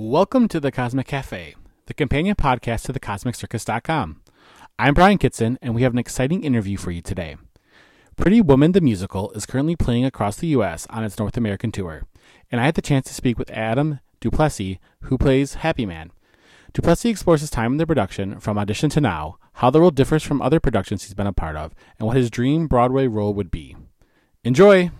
Welcome to the Cosmic Cafe, the companion podcast to thecosmiccircus.com. I'm Brian Kitson, and we have an exciting interview for you today. Pretty Woman the Musical is currently playing across the U.S. on its North American tour, and I had the chance to speak with Adam Du Plessis, who plays Happy Man. Du Plessis explores his time in the production from audition to now, how the role differs from other productions he's been a part of, and what his dream Broadway role would be. Enjoy!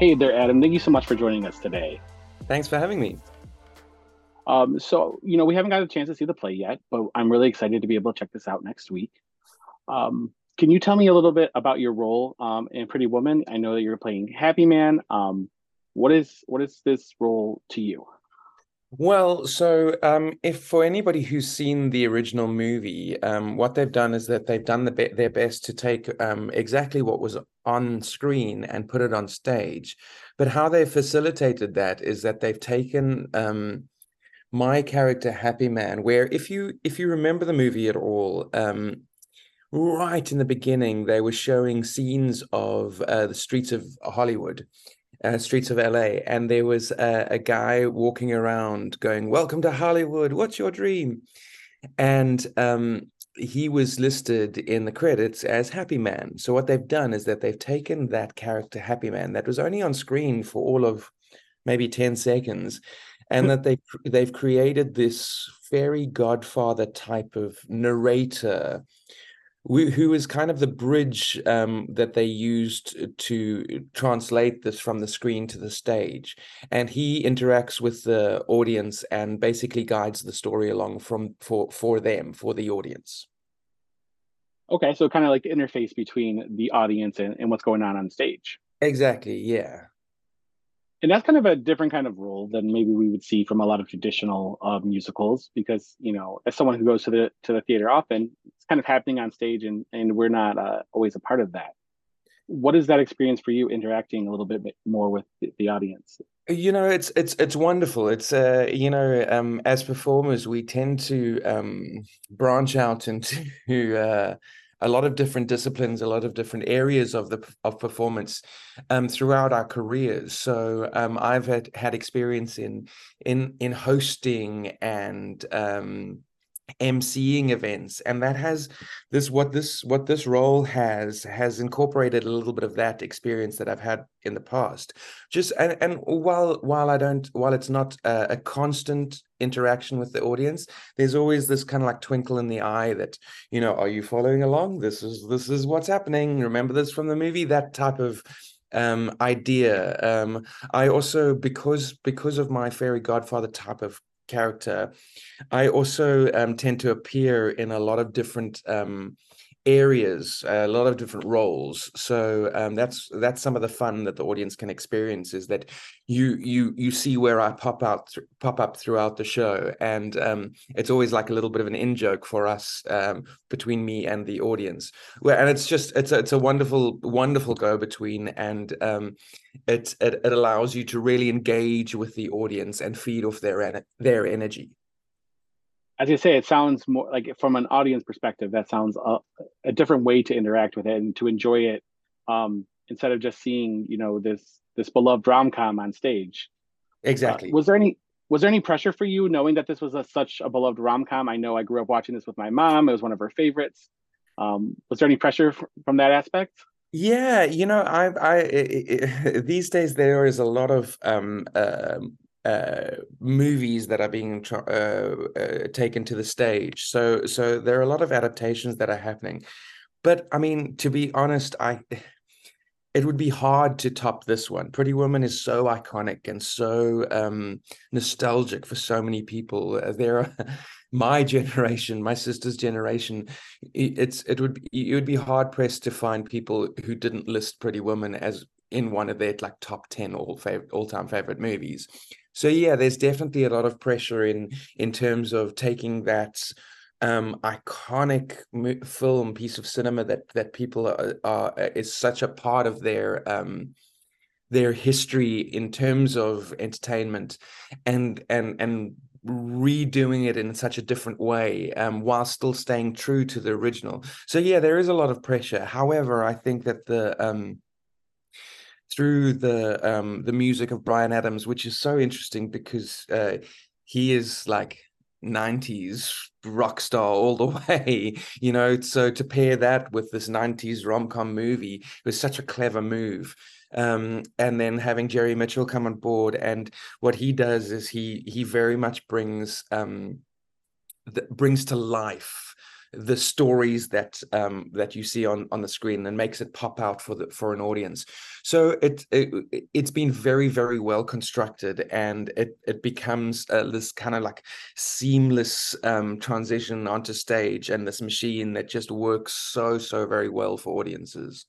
Hey there, Adam. Thank you so much for joining us today. Thanks for having me. Um, so, you know, we haven't got a chance to see the play yet, but I'm really excited to be able to check this out next week. Um, can you tell me a little bit about your role um, in Pretty Woman? I know that you're playing Happy Man. Um, what is what is this role to you? Well, so um, if for anybody who's seen the original movie, um, what they've done is that they've done the be- their best to take um, exactly what was on screen and put it on stage. But how they've facilitated that is that they've taken um, my character, Happy Man, where if you if you remember the movie at all, um, right in the beginning they were showing scenes of uh, the streets of Hollywood uh, streets of LA, and there was a, a, guy walking around going, "Welcome to Hollywood. What's your dream?" And um, he was listed in the credits as Happy Man. So what they've done is that they've taken that character, Happy Man, that was only on screen for all of maybe ten seconds, and that they they've created this fairy godfather type of narrator who is kind of the bridge um, that they used to translate this from the screen to the stage. And he interacts with the audience and basically guides the story along from for for them for the audience. Okay, so kind of like the interface between the audience and, and what's going on on stage. Exactly. Yeah and that's kind of a different kind of role than maybe we would see from a lot of traditional uh, musicals because you know as someone who goes to the to the theater often it's kind of happening on stage and and we're not uh, always a part of that. What is that experience for you interacting a little bit more with the, audience? You know it's it's it's wonderful. It's uh you know um as performers we tend to um branch out into uh a lot of different disciplines, a lot of different areas of the of performance um, throughout our careers. So um, I've had had experience in in in hosting and um, emceeing events. And that has this what this what this role has has incorporated a little bit of that experience that i've had in the past. Just and and while while i don't while it's not a, a constant interaction with the audience there's always this kind of like twinkle in the eye that you know are you following along? This is this is what's happening. Remember this from the movie? That type of um idea. Um i also because because of my fairy godfather type of character. I also um, tend to appear in a lot of different um, areas, a lot of different roles. So um, that's that's some of the fun that the audience can experience is that you you you see where I pop out th- pop up throughout the show, and um, it's always like a little bit of an in joke for us um, between me and the audience. Where and it's just it's a, it's a wonderful wonderful go between, and um, it, it it allows you to really engage with the audience and feed off their their energy as you say, it sounds more like from an audience perspective, that sounds a, a different way to interact with it and to enjoy it um, instead of just seeing, you know, this this beloved rom com on stage. Exactly. Uh, was there any was there any pressure for you knowing that this was a, such a beloved rom com? I know I grew up watching this with my mom; it was one of her favorites. Um, was there any pressure f- from that aspect? Yeah, you know, I, I, I, these days there is a lot of um, uh, uh, movies that are being uh, uh, taken to the stage. So so there are a lot of adaptations that are happening. But I mean, to be honest, I it would be hard to top this one. Pretty Woman is so iconic and so um, nostalgic for so many people. Uh, there are my generation, my sister's generation. It's it would it would be hard pressed to find people who didn't list Pretty Woman as in one of their like top 10 all favorite all time favorite movies so yeah, there's definitely a lot of pressure in in terms of taking that um, iconic film piece of cinema that that people are, are is such a part of their um, their history in terms of entertainment and and and redoing it in such a different way um, while still staying true to the original. So yeah, there is a lot of pressure. However, I think that the um, through the um, the music of Bryan Adams, which is so interesting because uh, he is like 90s rock star all the way you know? So to pair that with this 90s rom-com movie was such a clever move. Um, and then having Jerry Mitchell come on board, and what he does is he he very much brings um, brings to life the stories that um, that you see on on the screen and makes it pop out for the for an audience. So it, it has been very very well constructed, and it it becomes uh, this kind of like seamless um, transition onto stage, and this machine that just works so so very well for audiences.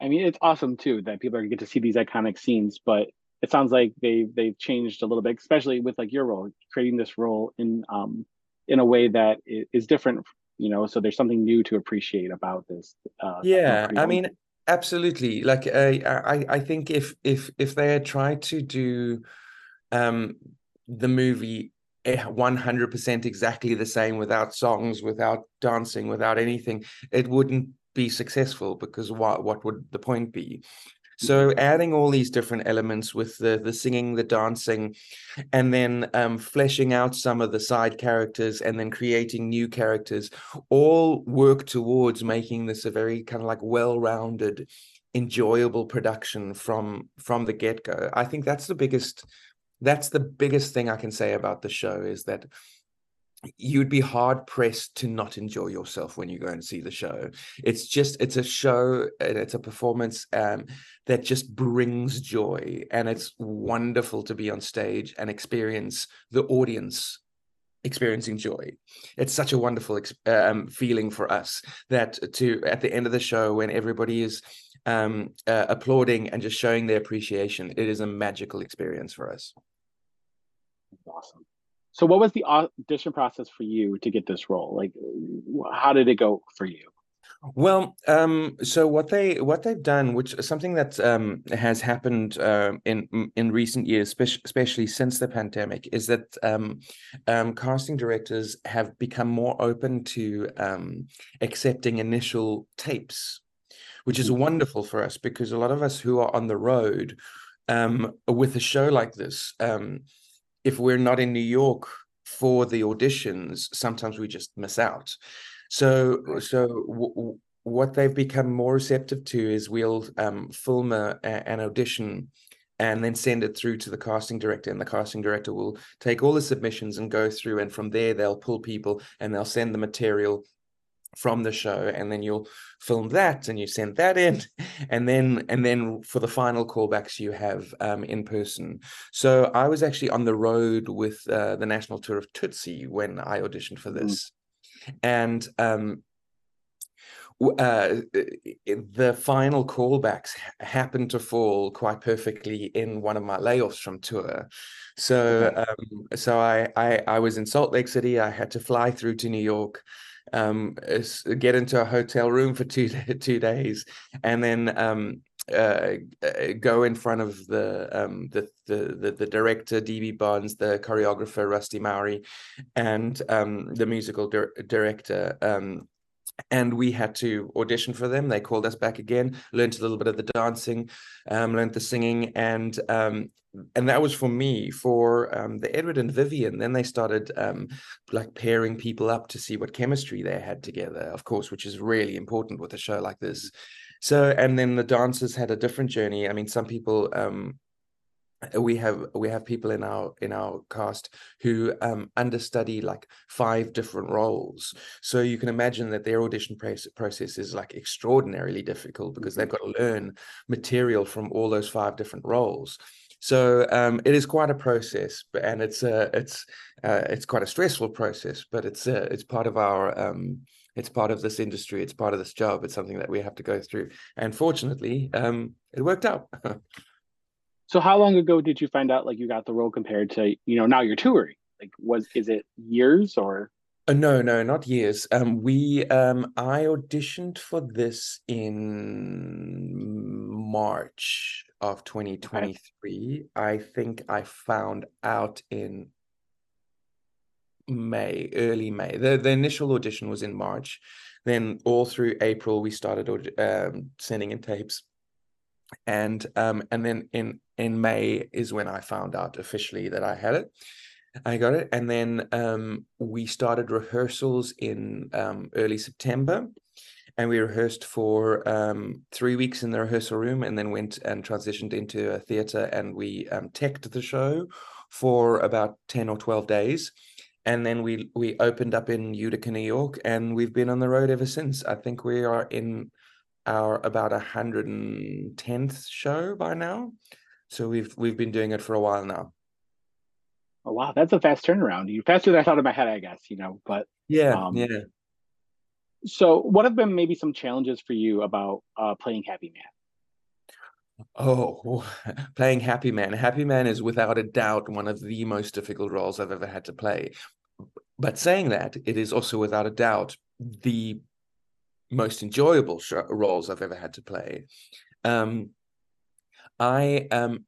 I mean, it's awesome too that people are get to see these iconic scenes, but it sounds like they they've changed a little bit, especially with like your role, creating this role in um in a way that is different, you know. So there's something new to appreciate about this. Uh, yeah, I mean, absolutely. Like uh, I I think if if if they had tried to do um the movie 100% exactly the same without songs without dancing without anything it wouldn't be successful because what what would the point be so adding all these different elements with the the singing the dancing and then um, fleshing out some of the side characters and then creating new characters all work towards making this a very kind of like well-rounded enjoyable production from from the get-go. I think that's the biggest that's the biggest thing i can say about the show is that you'd be hard pressed to not enjoy yourself when you go and see the show. It's just it's a show and it's a performance um, that just brings joy and it's wonderful to be on stage and experience the audience experiencing joy. It's such a wonderful um, feeling for us that to at the end of the show when everybody is um, uh, applauding and just showing their appreciation it is a magical experience for us. Awesome so, what was the audition process for you to get this role? Like, how did it go for you? Well, um, so what they what they've done, which is something that um, has happened uh, in in recent years, especially since the pandemic, is that um, um, casting directors have become more open to um, accepting initial tapes, which is mm-hmm. wonderful for us because a lot of us who are on the road um, with a show like this if we're not in New York for the auditions, sometimes we just miss out. So, so w- what they've become more receptive to is we'll um, film a, a, an audition and then send it through to the casting director and the casting director will take all the submissions and go through and from there they'll pull people and they'll send the material from the show and then you'll film that and you send that in and then and then for the final callbacks you have um, in person so i was actually on the road with uh, the national tour of tootsie when i auditioned for mm. this mm. and um, uh, the final callbacks happened to fall quite perfectly in one of my layoffs from tour. So, um, so I, I I was in Salt Lake City. I had to fly through to New York um, get into a hotel room for two two days, and then um, uh, uh, go in front of the, um, the, the the the director DB Bonds, the choreographer Rusty Mowery, and um, the musical di- director. Um, and we had to audition for them. They called us back again, learned a little bit of the dancing, um, learned the singing, and um, and that was for me for um, the Edward and Vivian. Then they started um, like pairing people up to see what chemistry they had together, of course, which is really important with a show like this. So, and then the dancers had a different journey. I mean, some people um, we have we have people in our in our cast who um, understudy like five different roles so you can imagine that their audition process is like extraordinarily difficult because they've got to learn material from all those five different roles so um, it is quite a process, and it's uh, it's uh, it's quite a stressful process, but it's uh, it's part of our um, it's part of this industry, it's part of this job, it's something that we have to go through. And fortunately, um, it worked out. so how long ago did you find out like you got the role compared to you know now you're touring? Like was is it years or? Uh, no, no, not years. Um, we, um, I auditioned for this in March of 2023. Okay. I think I found out in May, early May. The the initial audition was in March. Then all through April we started um, sending in tapes, and um, and then in in May is when I found out officially that I had it. I got it, and then um, we started rehearsals in um, early September, and we rehearsed for um, three weeks in the rehearsal room, and then went and transitioned into a theater, and we um, teched the show for about ten or twelve days, and then we we opened up in Utica, New York, and we've been on the road ever since. I think we are in our about a hundred and tenth show by now, so we've we've been doing it for a while now. Oh wow, that's a fast turnaround. You faster than I thought in my head, I guess. You know, but yeah, um, yeah. So, what have been maybe some challenges for you about uh, playing Happy Man? Oh, playing Happy Man. Happy Man is without a doubt one of the most difficult roles I've ever had to play. But saying that, it is also without a doubt the most enjoyable sh- roles I've ever had to play. Um, I um,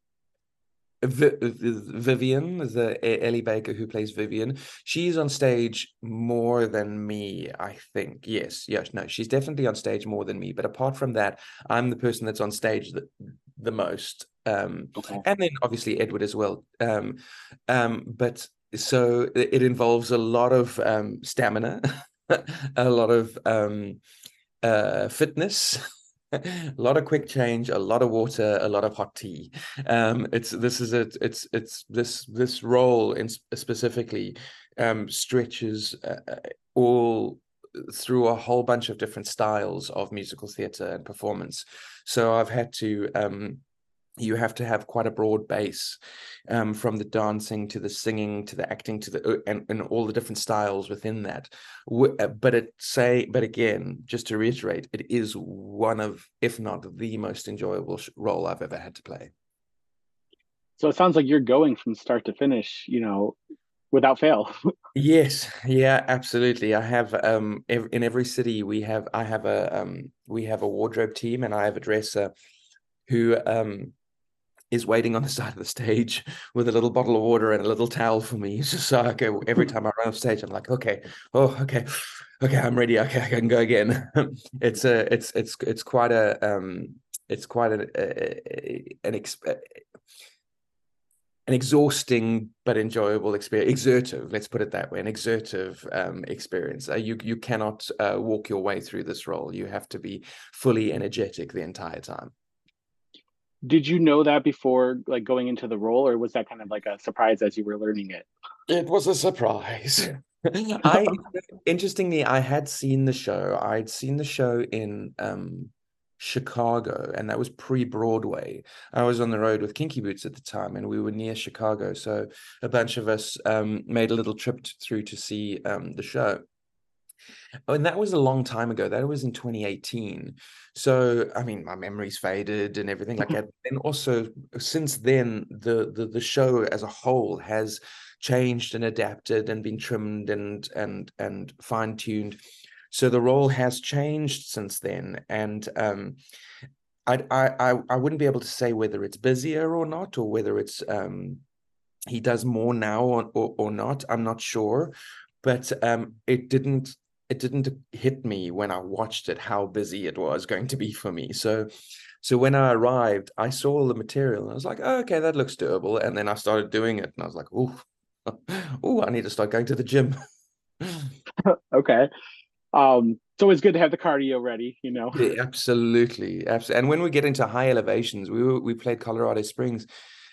Vivian, the Ellie Baker who plays Vivian, she's on stage more than me, I think. Yes, yes, no, she's definitely on stage more than me. But apart from that, I'm the person that's on stage the, the most. Um, okay. And then obviously Edward as well. Um, um, but so it involves a lot of um, stamina, a lot of um, uh, fitness. a lot of quick change, a lot of water, a lot of hot tea. Um, it's this is it. It's it's this this role in specifically um, stretches uh, uh, all through a whole bunch of different styles of musical theater and performance. So I've had to um, you have to have quite a broad base um, from the dancing to the singing to the acting to the uh, and, and all the different styles within that. Uh, but it say but again just to reiterate it is one of if not the most enjoyable role i've ever had to play. So it sounds like you're going from start to finish you know without fail. Yes. Yeah absolutely. I have um in every city we have i have a um we have a wardrobe team and i have a dresser who um is waiting on the side of the stage with a little bottle of water and a little towel for me. So okay, every time I run off stage, I'm like, okay, oh, okay, okay, I'm ready. Okay, I can go again. it's a, it's, it's, it's quite a, um, it's quite an, a, an, ex, an exhausting but enjoyable experience. Exertive, let's put it that way, an exertive um, experience. Uh, you, you cannot uh, walk your way through this role. You have to be fully energetic the entire time did you know that before like going into the role or was that kind of like a surprise as you were learning it? It was a surprise. I interestingly i had seen the show. I'd seen the show in um chicago and that was pre-broadway. I was on the road with kinky boots at the time and we were near chicago so a bunch of us um made a little trip through to see um the show Oh, and that was a long time ago. That was in 2018. So, I mean, my memory's faded and everything like that. And also, since then, the, the the show as a whole has changed and adapted and been trimmed and and and fine tuned. So the role has changed since then, and um, I I I wouldn't be able to say whether it's busier or not, or whether it's um, he does more now or, or, or not. I'm not sure, but um, it didn't it didn't hit me when I watched it how busy it was going to be for me. So so when I arrived, I saw all the material and I was like, oh, okay, that looks doable. And then I started doing it and I was like, oh, oh, I need to start going to the gym. okay. Um, so it's good to have the cardio ready, you know. Yeah, absolutely, absolutely. And when we get into high elevations, we were, we played Colorado Springs,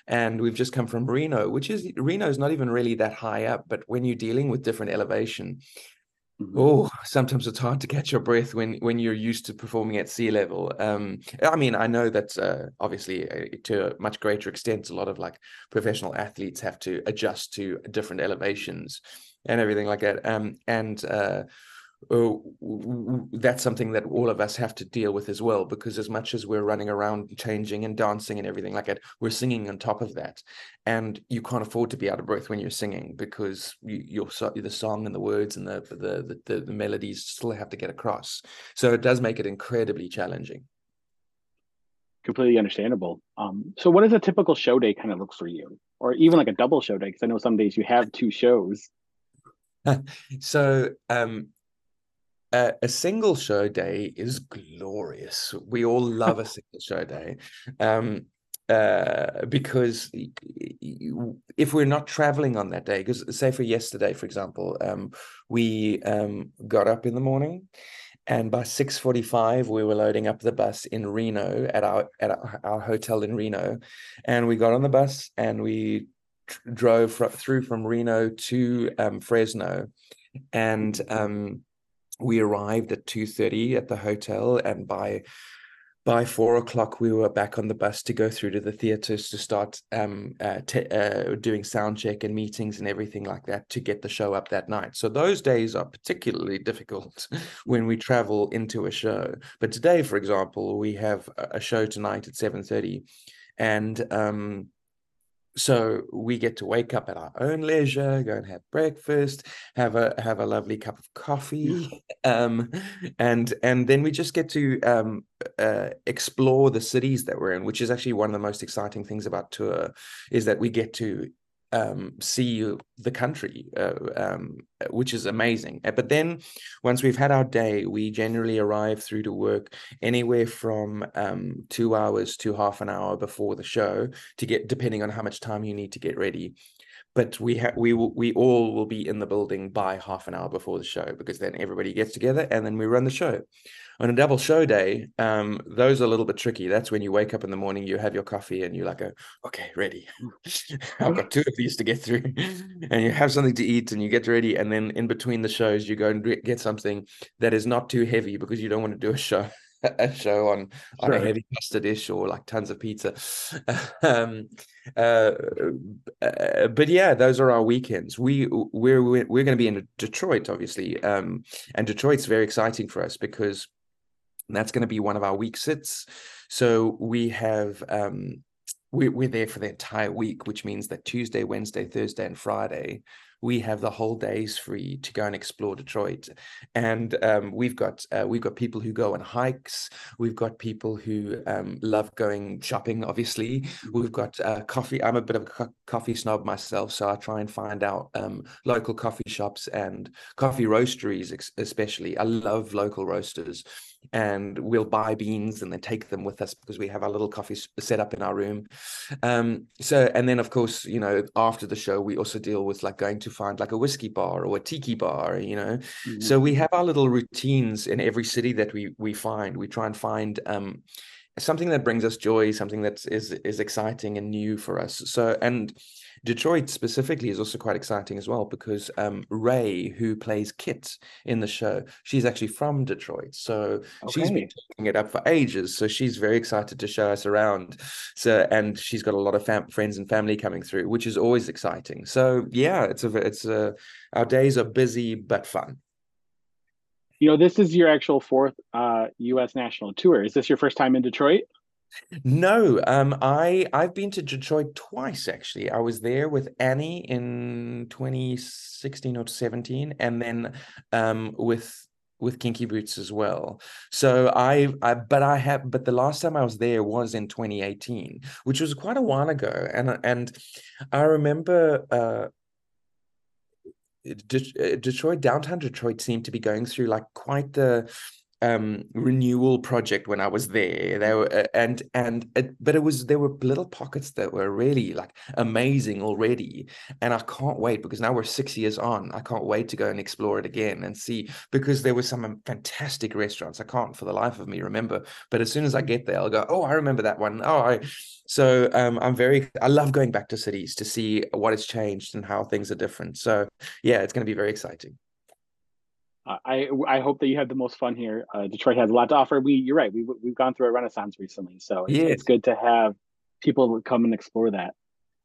and we've just come from Reno, which is Reno is not even really that high up, but when you're dealing with different elevation. Oh, sometimes it's hard to catch your breath when when you're used to performing at sea level. Um, I mean, I know that uh, obviously uh, to a much greater extent, a lot of like professional athletes have to adjust to different elevations and everything like that. Um, and uh, uh, that's something that all of us have to deal with as well because as much as we're running around changing and dancing and everything like that we're singing on top of that. And you can't afford to be out of breath when you're singing because you, your the song and the words and the, the the the melodies still have to get across. So it does make it incredibly challenging. Completely understandable. Um, so what does a typical show day kind of look for you? Or even like a double show day because i know some days you have two shows. So um, uh, a single show day is glorious. We all love a single show day. Um, uh, because if we're not traveling on that day, because say for yesterday, for example, um, we um, got up in the morning, and by six forty-five, we were loading up the bus in Reno at our at our, our hotel in Reno, and we got on the bus and we drove fr- through from Reno to um, Fresno, and um, we arrived at two thirty at the hotel, and by by four o'clock we were back on the bus to go through to the theaters to start um, uh, t- uh, doing sound check and meetings and everything like that to get the show up that night. So those days are particularly difficult when we travel into a show. But today for example we have a show tonight at 7.30 and um, so we get to wake up at our own leisure go and have breakfast have a have a lovely cup of coffee um, and and then we just get to um, uh, explore the cities that we're in which is actually one of the most exciting things about tour is that we get to um, see the country, uh, um, which is amazing. Uh, but then once we've had our day, we generally arrive through to work anywhere from um, two hours to half an hour before the show to get, depending on how much time you need to get ready. But we have we we all will be in the building by half an hour before the show because then everybody gets together and then we run the show on a double show day, um, those are a little bit tricky. That's when you wake up in the morning, you have your coffee, and you're like, okay, ready. I've got two of these to get through, and you have something to eat, and you get ready, and then in between the shows, you go and get something that is not too heavy because you don't want to do a show a show on on a heavy pasta dish or like tons of pizza. um, uh, uh, but yeah, those are our weekends. We we're we're, we're going to be in Detroit, obviously, um, and Detroit's very exciting for us because that's going to be one of our week sits. So we have um, we, we're there for the entire week, which means that Tuesday, Wednesday, Thursday, and Friday we have the whole days free to go and explore Detroit. And um, we've got uh, we've got people who go on hikes. We've got people who um, love going shopping. Obviously, we've got uh, coffee. I'm a bit of a co- coffee snob myself, so I try and find out um, local coffee shops and coffee roasteries, especially. I love local roasters and we'll buy beans and then take them with us because we have our little coffee set up in our room. Um, so, and then of course, you know, after the show, we also deal with like going to find like a whiskey bar or a tiki bar, you know. Mm-hmm. So we have our little routines in every city that we we find. We try and find um, something that brings us joy, something that is is exciting and new for us. So, and Detroit specifically is also quite exciting as well because um, Ray, who plays Kit in the show, she's actually from Detroit, so okay. she's been taking it up for ages. So she's very excited to show us around. So and she's got a lot of fam- friends and family coming through, which is always exciting. So yeah, it's a it's a our days are busy but fun. You know, this is your actual fourth uh, U.S. national tour. Is this your first time in Detroit? No, um, I I've been to Detroit twice actually. I was there with Annie in 2016 or 17, and then um with with Kinky Boots as well. So I, I but I have but the last time I was there was in 2018, which was quite a while ago, and and I remember uh Detroit downtown Detroit seemed to be going through like quite the um renewal project when I was there. There were uh, and and it, but it was there were little pockets that were really like amazing already, and I can't wait because now we're six years on. I can't wait to go and explore it again and see because there were some fantastic restaurants. I can't for the life of me remember, but as soon as I get there, I'll go, oh, I remember that one. Oh, I. So um, I'm very. I love going back to cities to see what has changed and how things are different. So yeah, it's going to be very exciting. I I hope that you have the most fun here. Uh, Detroit has a lot to offer. We you're right. We we've gone through a renaissance recently, so it's, yes. it's good to have people come and explore that.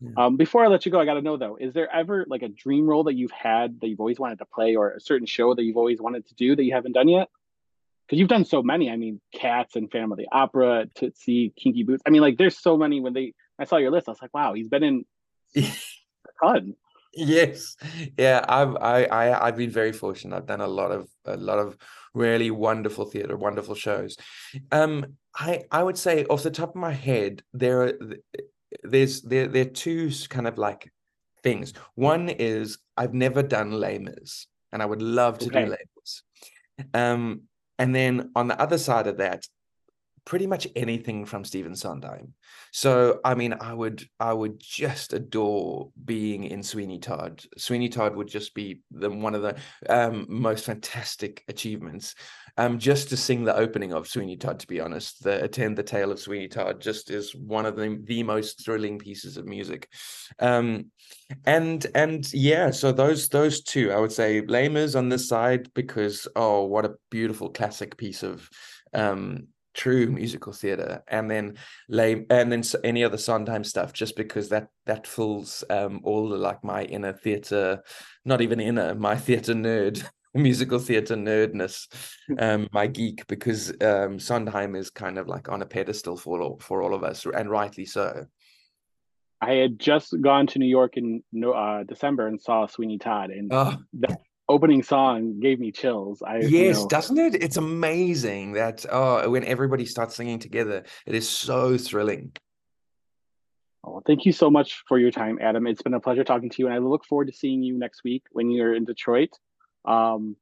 Yeah. Um, before I let you go, I got to know though: is there ever like a dream role that you've had that you've always wanted to play, or a certain show that you've always wanted to do that you haven't done yet? Because you've done so many. I mean, Cats and Phantom of the Opera, Tootsie, Kinky Boots. I mean, like there's so many. When they I saw your list, I was like, wow, he's been in a ton yes yeah i've I, I i've been very fortunate i've done a lot of a lot of really wonderful theater wonderful shows um i i would say off the top of my head there are there's there there are two kind of like things one is i've never done Mis and I would love to okay. do labels. Um, and then on the other side of that, pretty much anything from Stephen Sondheim. So I mean, I would I would just adore being in Sweeney Todd. Sweeney Todd would just be the one of the um, most fantastic achievements. Um, just to sing the opening of Sweeney Todd, to be honest, the attend the tale of Sweeney Todd just is one of the the most thrilling pieces of music. Um, and and yeah, so those those two, I would say, Les Mis on this side because oh, what a beautiful classic piece of um true musical theater and then lay and then any other Sondheim stuff just because that that fills um all the, like my inner theater not even inner my theater nerd musical theater nerdness um my geek because um Sondheim is kind of like on a pedestal for all, for all of us and rightly so I had just gone to New York in uh, December and saw Sweeney Todd, and oh. that opening song gave me chills. I yes, you know, doesn't it? It's amazing that oh, when everybody starts singing together, it is so thrilling. Oh, well, thank you so much for your time, Adam. It's been a pleasure talking to you, and I look forward to seeing you next week when you're in Detroit. Um,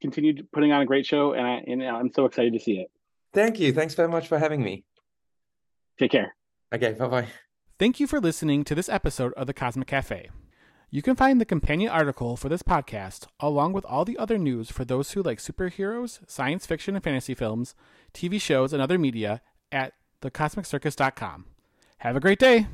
continue putting on a great show, and, I, and I'm so excited to see it. Thank you. Thanks very much for having me. Take care. Okay, bye bye. Thank you for listening to this episode of the Cosmic Cafe. You can find the companion article for this podcast, along with all the other news for those who like superheroes, science fiction and fantasy films, TV shows, and other media at thecosmiccircus.com. Have a great day!